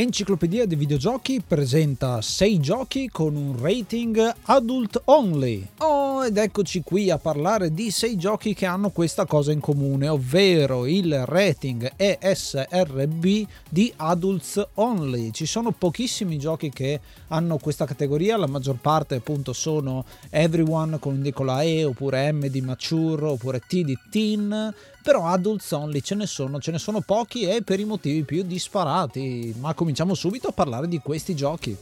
Enciclopedia dei videogiochi presenta 6 giochi con un rating adult only. Oh, ed eccoci qui a parlare di 6 giochi che hanno questa cosa in comune, ovvero il rating ESRB di adults only. Ci sono pochissimi giochi che hanno questa categoria, la maggior parte appunto sono everyone con indicola E, oppure M di mature, oppure T di teen, però adults only ce ne sono, ce ne sono pochi e per i motivi più disparati, ma cominciamo subito a parlare di questi giochi.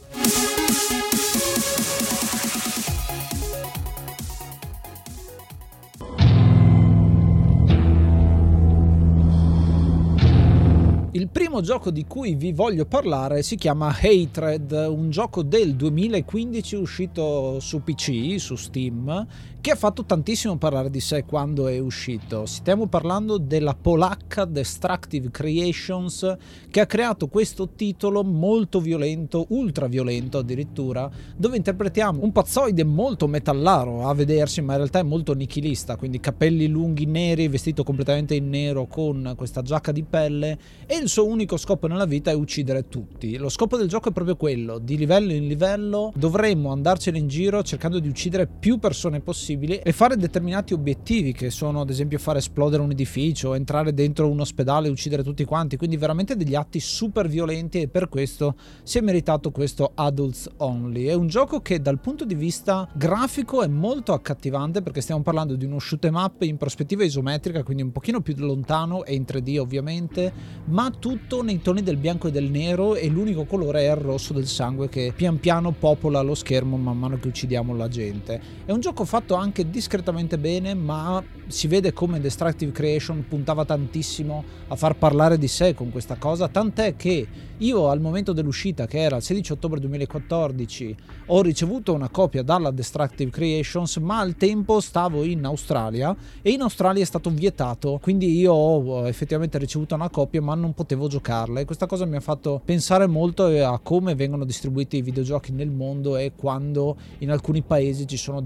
Il primo gioco di cui vi voglio parlare si chiama Hatred, un gioco del 2015 uscito su PC, su Steam, che ha fatto tantissimo parlare di sé quando è uscito. Stiamo parlando della polacca Destructive Creations che ha creato questo titolo molto violento, ultra violento addirittura, dove interpretiamo un pazzoide molto metallaro a vedersi, ma in realtà è molto nichilista, quindi capelli lunghi neri, vestito completamente in nero con questa giacca di pelle e il suo unico scopo nella vita è uccidere tutti. Lo scopo del gioco è proprio quello, di livello in livello dovremmo andarcene in giro cercando di uccidere più persone possibili e fare determinati obiettivi che sono ad esempio fare esplodere un edificio, entrare dentro un ospedale e uccidere tutti quanti, quindi veramente degli atti super violenti e per questo si è meritato questo Adults Only. È un gioco che dal punto di vista grafico è molto accattivante perché stiamo parlando di uno shoot 'em up in prospettiva isometrica, quindi un pochino più lontano e in 3D ovviamente, ma tutto nei toni del bianco e del nero e l'unico colore è il rosso del sangue che pian piano popola lo schermo man mano che uccidiamo la gente. È un gioco fatto anche discretamente bene, ma si vede come Destructive Creation puntava tantissimo a far parlare di sé con questa cosa, tant'è che io al momento dell'uscita, che era il 16 ottobre 2014, ho ricevuto una copia dalla Destructive Creations, ma al tempo stavo in Australia e in Australia è stato vietato, quindi io ho effettivamente ricevuto una copia ma non potevo giocarla. E questa cosa mi ha fatto pensare molto a come vengono distribuiti i videogiochi nel mondo e quando in alcuni paesi ci sono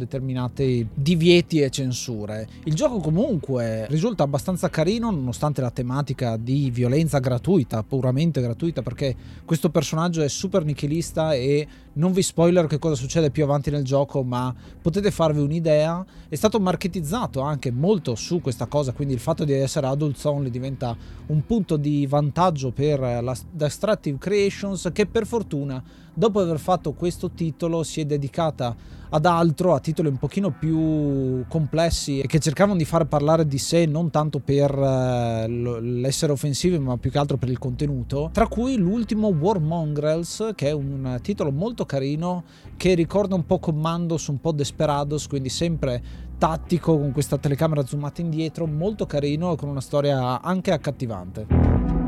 divieti e censure. Il gioco comunque risulta abbastanza carino nonostante la tematica di violenza gratuita, puramente gratuita perché perché questo personaggio è super nichilista e non vi spoiler che cosa succede più avanti nel gioco, ma potete farvi un'idea. È stato marketizzato anche molto su questa cosa, quindi il fatto di essere adults only diventa un punto di vantaggio per la Destructive Creations che per fortuna dopo aver fatto questo titolo si è dedicata ad altro, a titoli un pochino più complessi e che cercavano di far parlare di sé non tanto per uh, l'essere offensivi ma più che altro per il contenuto, tra cui l'ultimo War Mongrels che è un titolo molto carino che ricorda un po' Commandos, un po' Desperados, quindi sempre tattico con questa telecamera zoomata indietro, molto carino con una storia anche accattivante.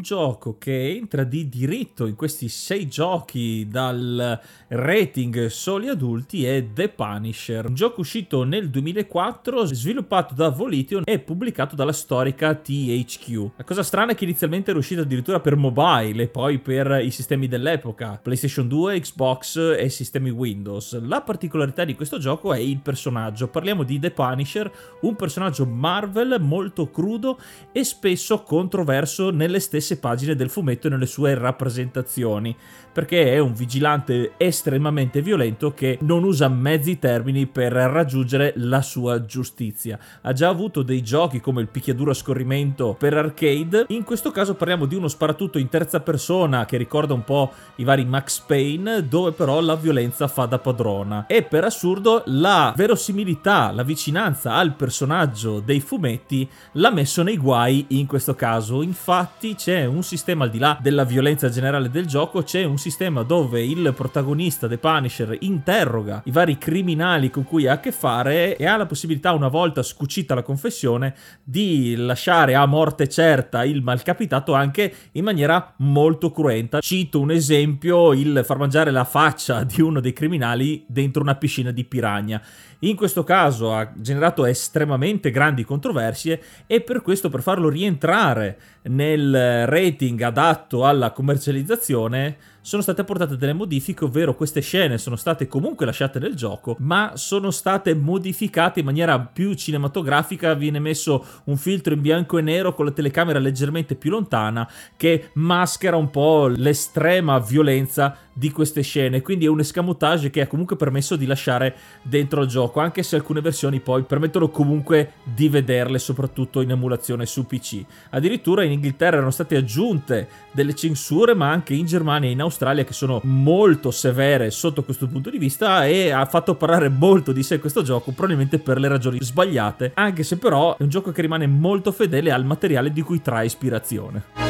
Gioco che entra di diritto in questi sei giochi dal rating soli adulti è The Punisher, un gioco uscito nel 2004, sviluppato da Volition e pubblicato dalla storica THQ. La cosa strana è che inizialmente era uscito addirittura per mobile e poi per i sistemi dell'epoca, PlayStation 2, Xbox e sistemi Windows. La particolarità di questo gioco è il personaggio, parliamo di The Punisher, un personaggio Marvel molto crudo e spesso controverso nelle stesse pagine del fumetto nelle sue rappresentazioni, perché è un vigilante estremamente violento che non usa mezzi termini per raggiungere la sua giustizia. Ha già avuto dei giochi come il picchiaduro a scorrimento per arcade, in questo caso parliamo di uno sparatutto in terza persona che ricorda un po' i vari Max Payne, dove però la violenza fa da padrona. E per assurdo la verosimilità, la vicinanza al personaggio dei fumetti l'ha messo nei guai in questo caso. Infatti c'è un sistema al di là della violenza generale del gioco, c'è un sistema dove il protagonista The Punisher interroga i vari criminali con cui ha a che fare e ha la possibilità una volta scucita la confessione di lasciare a morte certa il malcapitato anche in maniera molto cruenta. Cito un esempio, il far mangiare la faccia di uno dei criminali dentro una piscina di piragna. In questo caso ha generato estremamente grandi controversie e per questo per farlo rientrare nel rating adatto alla commercializzazione sono state apportate delle modifiche, ovvero queste scene sono state comunque lasciate nel gioco, ma sono state modificate in maniera più cinematografica, viene messo un filtro in bianco e nero con la telecamera leggermente più lontana che maschera un po' l'estrema violenza di queste scene, quindi è un escamotage che ha comunque permesso di lasciare dentro il gioco, anche se alcune versioni poi permettono comunque di vederle soprattutto in emulazione su PC. Addirittura in Inghilterra erano state aggiunte delle censure, ma anche in Germania e in Australia che sono molto severe sotto questo punto di vista e ha fatto parlare molto di sé questo gioco, probabilmente per le ragioni sbagliate, anche se però è un gioco che rimane molto fedele al materiale di cui trae ispirazione.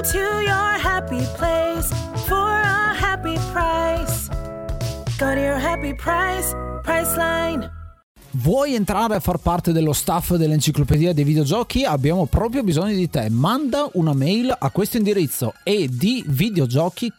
To your happy place for a happy price. Go to your happy price, Priceline. Vuoi entrare a far parte dello staff dell'enciclopedia dei videogiochi? Abbiamo proprio bisogno di te. Manda una mail a questo indirizzo e di videogiochi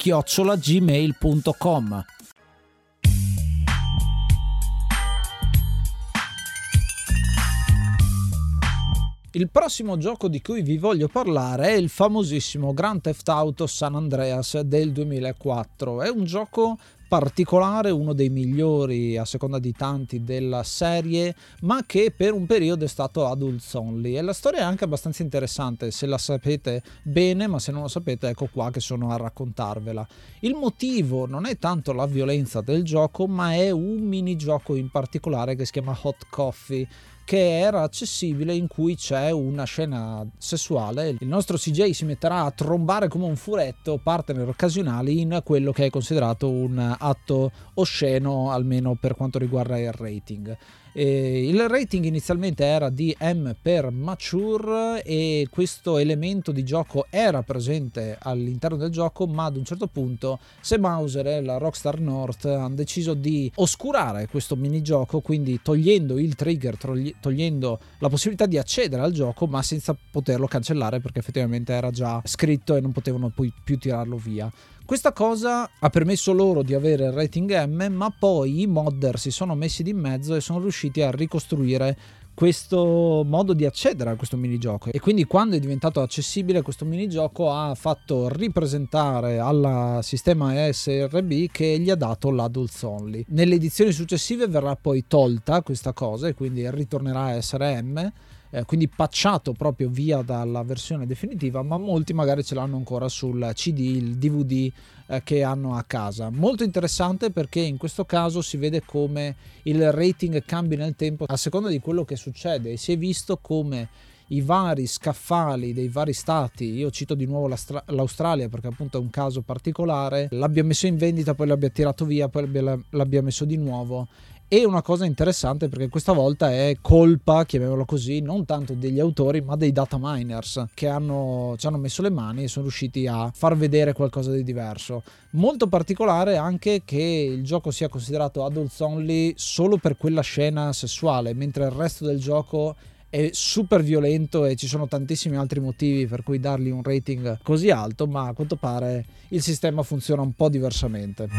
Il prossimo gioco di cui vi voglio parlare è il famosissimo Grand Theft Auto San Andreas del 2004. È un gioco particolare, uno dei migliori a seconda di tanti della serie, ma che per un periodo è stato adults only. E la storia è anche abbastanza interessante, se la sapete bene, ma se non lo sapete, ecco qua che sono a raccontarvela. Il motivo non è tanto la violenza del gioco, ma è un minigioco in particolare che si chiama Hot Coffee che era accessibile in cui c'è una scena sessuale. Il nostro CJ si metterà a trombare come un furetto partner occasionali in quello che è considerato un atto osceno, almeno per quanto riguarda il rating. Eh, il rating inizialmente era di M per mature e questo elemento di gioco era presente all'interno del gioco, ma ad un certo punto se Mauser e la Rockstar North hanno deciso di oscurare questo minigioco, quindi togliendo il trigger, togliendo la possibilità di accedere al gioco, ma senza poterlo cancellare perché effettivamente era già scritto e non potevano poi più tirarlo via. Questa cosa ha permesso loro di avere il rating M, ma poi i modder si sono messi di mezzo e sono riusciti a ricostruire questo modo di accedere a questo minigioco e quindi quando è diventato accessibile questo minigioco ha fatto ripresentare al sistema ESRB che gli ha dato l'adults only. Nelle edizioni successive verrà poi tolta questa cosa e quindi ritornerà a essere M eh, quindi patchato proprio via dalla versione definitiva, ma molti magari ce l'hanno ancora sul CD, il DVD eh, che hanno a casa. Molto interessante perché in questo caso si vede come il rating cambi nel tempo a seconda di quello che succede e si è visto come i vari scaffali dei vari stati, io cito di nuovo l'Australia perché appunto è un caso particolare, l'abbia messo in vendita, poi l'abbia tirato via, poi l'abbia, l'abbia messo di nuovo e una cosa interessante perché questa volta è colpa, chiamiamolo così, non tanto degli autori ma dei data miners che hanno, ci hanno messo le mani e sono riusciti a far vedere qualcosa di diverso. Molto particolare anche che il gioco sia considerato adults only solo per quella scena sessuale, mentre il resto del gioco è super violento e ci sono tantissimi altri motivi per cui dargli un rating così alto, ma a quanto pare il sistema funziona un po' diversamente.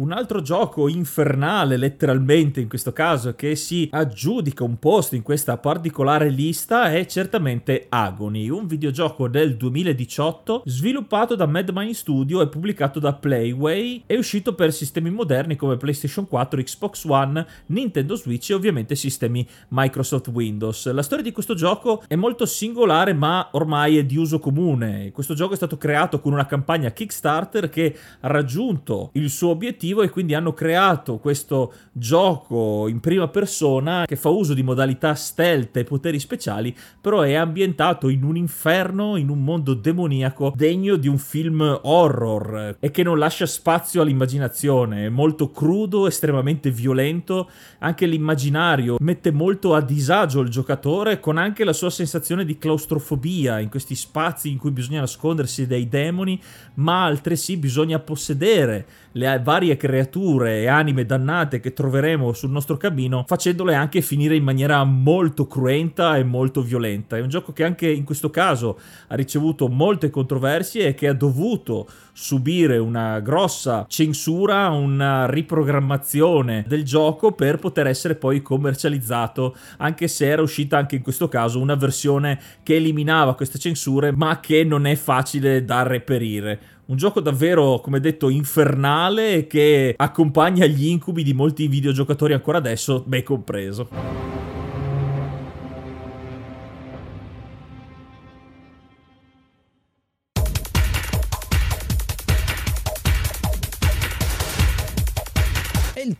Un altro gioco infernale, letteralmente in questo caso, che si aggiudica un posto in questa particolare lista è certamente Agony, un videogioco del 2018 sviluppato da Madmine Studio e pubblicato da Playway e uscito per sistemi moderni come PlayStation 4, Xbox One, Nintendo Switch e ovviamente sistemi Microsoft Windows. La storia di questo gioco è molto singolare ma ormai è di uso comune. Questo gioco è stato creato con una campagna Kickstarter che ha raggiunto il suo obiettivo motivo e quindi hanno creato questo gioco in prima persona che fa uso di modalità stealth e poteri speciali, però è ambientato in un inferno, in un mondo demoniaco degno di un film horror e che non lascia spazio all'immaginazione, è molto crudo, estremamente violento, anche l'immaginario mette molto a disagio il giocatore con anche la sua sensazione di claustrofobia in questi spazi in cui bisogna nascondersi dai demoni, ma altresì bisogna possedere le varie creature e anime dannate che troveremo sul nostro cammino, facendole anche finire in maniera molto cruenta e molto violenta. È un gioco che anche in questo caso ha ricevuto molte controversie e che ha dovuto subire una grossa censura, una riprogrammazione del gioco per poter essere poi commercializzato, anche se era uscita anche in questo caso una versione che eliminava queste censure, ma che non è facile da reperire. Un gioco davvero, come detto, infernale che accompagna gli incubi di molti videogiocatori ancora adesso, me compreso.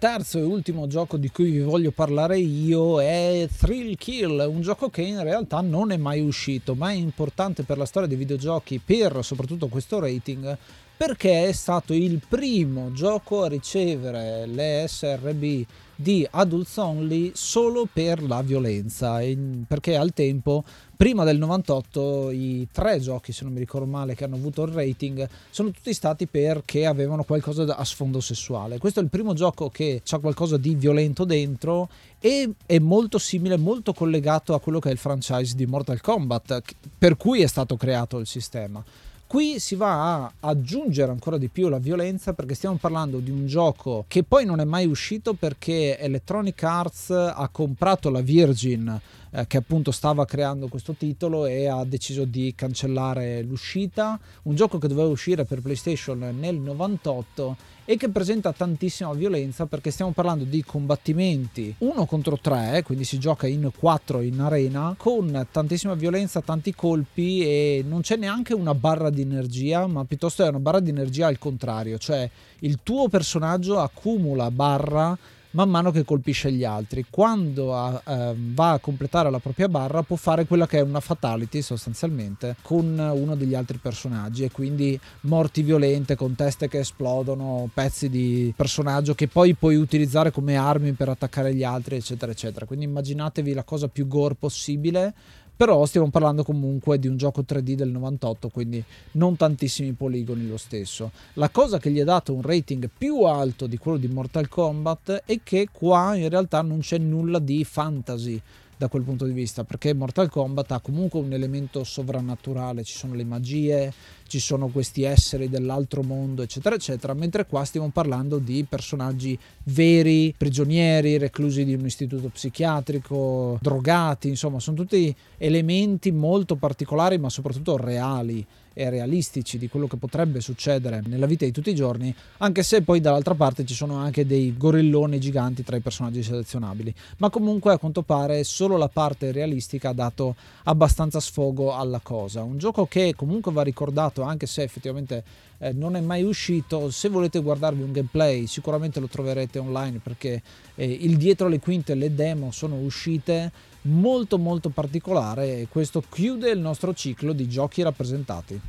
Terzo e ultimo gioco di cui vi voglio parlare io è Thrill Kill, un gioco che in realtà non è mai uscito, ma è importante per la storia dei videogiochi, per soprattutto questo rating, perché è stato il primo gioco a ricevere le SRB di Adults Only solo per la violenza, perché al tempo, prima del 98, i tre giochi, se non mi ricordo male, che hanno avuto il rating, sono tutti stati perché avevano qualcosa a sfondo sessuale. Questo è il primo gioco che ha qualcosa di violento dentro e è molto simile, molto collegato a quello che è il franchise di Mortal Kombat, per cui è stato creato il sistema. Qui si va a aggiungere ancora di più la violenza perché stiamo parlando di un gioco che poi non è mai uscito perché Electronic Arts ha comprato la Virgin eh, che appunto stava creando questo titolo e ha deciso di cancellare l'uscita. Un gioco che doveva uscire per PlayStation nel 98 e che presenta tantissima violenza perché stiamo parlando di combattimenti uno contro tre, quindi si gioca in quattro in arena con tantissima violenza, tanti colpi e non c'è neanche una barra di energia, ma piuttosto è una barra di energia al contrario, cioè il tuo personaggio accumula barra man mano che colpisce gli altri. Quando a, eh, va a completare la propria barra può fare quella che è una fatality sostanzialmente con uno degli altri personaggi e quindi morti violente con teste che esplodono, pezzi di personaggio che poi puoi utilizzare come armi per attaccare gli altri eccetera eccetera. Quindi immaginatevi la cosa più gore possibile però stiamo parlando comunque di un gioco 3D del 98, quindi non tantissimi poligoni lo stesso. La cosa che gli ha dato un rating più alto di quello di Mortal Kombat è che qua in realtà non c'è nulla di fantasy da quel punto di vista, perché Mortal Kombat ha comunque un elemento sovrannaturale, ci sono le magie, ci sono questi esseri dell'altro mondo, eccetera, eccetera, mentre qua stiamo parlando di personaggi veri, prigionieri, reclusi di un istituto psichiatrico, drogati, insomma, sono tutti elementi molto particolari, ma soprattutto reali e realistici di quello che potrebbe succedere nella vita di tutti i giorni, anche se poi dall'altra parte ci sono anche dei gorilloni giganti tra i personaggi selezionabili. Ma comunque a quanto pare solo la parte realistica ha dato abbastanza sfogo alla cosa. Un gioco che comunque va ricordato anche se effettivamente eh, non è mai uscito. Se volete guardarvi un gameplay sicuramente lo troverete online perché eh, il dietro le quinte, le demo sono uscite molto molto particolare e questo chiude il nostro ciclo di giochi rappresentati.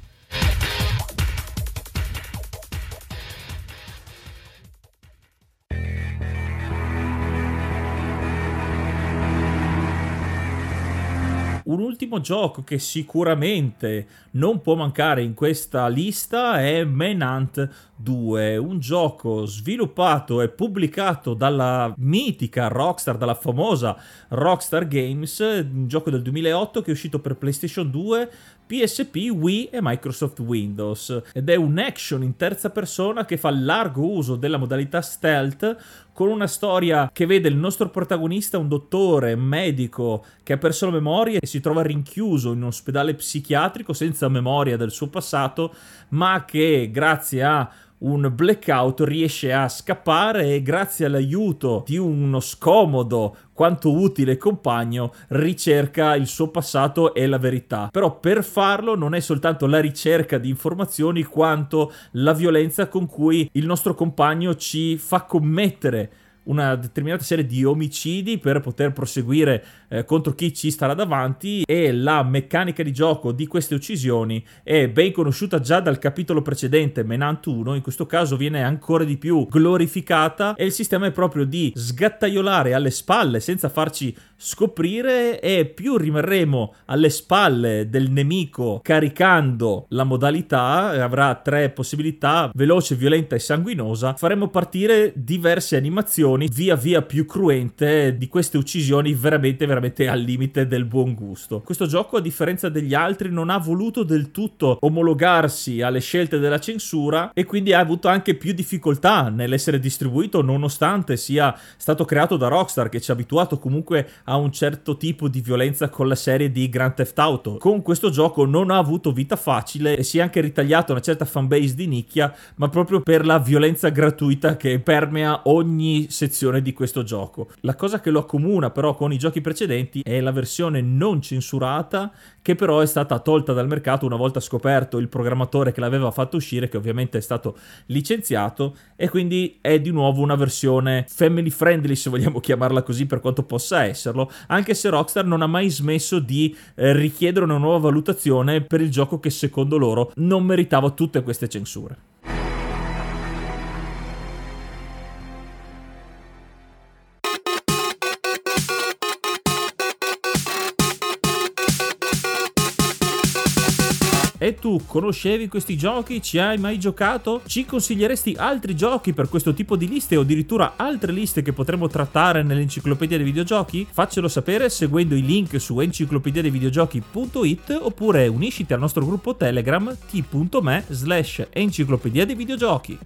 Ultimo gioco che sicuramente non può mancare in questa lista è Manhunt 2, un gioco sviluppato e pubblicato dalla mitica Rockstar, dalla famosa Rockstar Games, un gioco del 2008 che è uscito per PlayStation 2, PSP, Wii e Microsoft Windows. Ed è un action in terza persona che fa largo uso della modalità stealth con una storia che vede il nostro protagonista un dottore medico che ha perso la memoria e si trova rinchiuso in un ospedale psichiatrico senza memoria del suo passato ma che grazie a un blackout riesce a scappare e grazie all'aiuto di uno scomodo quanto utile compagno ricerca il suo passato e la verità. Però per farlo non è soltanto la ricerca di informazioni quanto la violenza con cui il nostro compagno ci fa commettere una determinata serie di omicidi per poter proseguire eh, contro chi ci starà davanti e la meccanica di gioco di queste uccisioni è ben conosciuta già dal capitolo precedente Menant 1 in questo caso viene ancora di più glorificata e il sistema è proprio di sgattaiolare alle spalle senza farci scoprire e più rimarremo alle spalle del nemico caricando la modalità avrà tre possibilità veloce, violenta e sanguinosa faremo partire diverse animazioni via via più cruente di queste uccisioni veramente veramente al limite del buon gusto questo gioco a differenza degli altri non ha voluto del tutto omologarsi alle scelte della censura e quindi ha avuto anche più difficoltà nell'essere distribuito nonostante sia stato creato da Rockstar che ci ha abituato comunque a un certo tipo di violenza con la serie di Grand Theft Auto. Con questo gioco non ha avuto vita facile e si è anche ritagliato una certa fanbase di nicchia, ma proprio per la violenza gratuita che permea ogni sezione di questo gioco. La cosa che lo accomuna però con i giochi precedenti è la versione non censurata che però è stata tolta dal mercato una volta scoperto il programmatore che l'aveva fatto uscire, che ovviamente è stato licenziato, e quindi è di nuovo una versione family friendly, se vogliamo chiamarla così, per quanto possa esserlo, anche se Rockstar non ha mai smesso di eh, richiedere una nuova valutazione per il gioco che secondo loro non meritava tutte queste censure. E tu conoscevi questi giochi? Ci hai mai giocato? Ci consiglieresti altri giochi per questo tipo di liste o addirittura altre liste che potremmo trattare nell'enciclopedia dei videogiochi? Faccelo sapere seguendo i link su enciclopediadeivideogiochi.it oppure unisciti al nostro gruppo Telegram t.me slash enciclopedia dei videogiochi.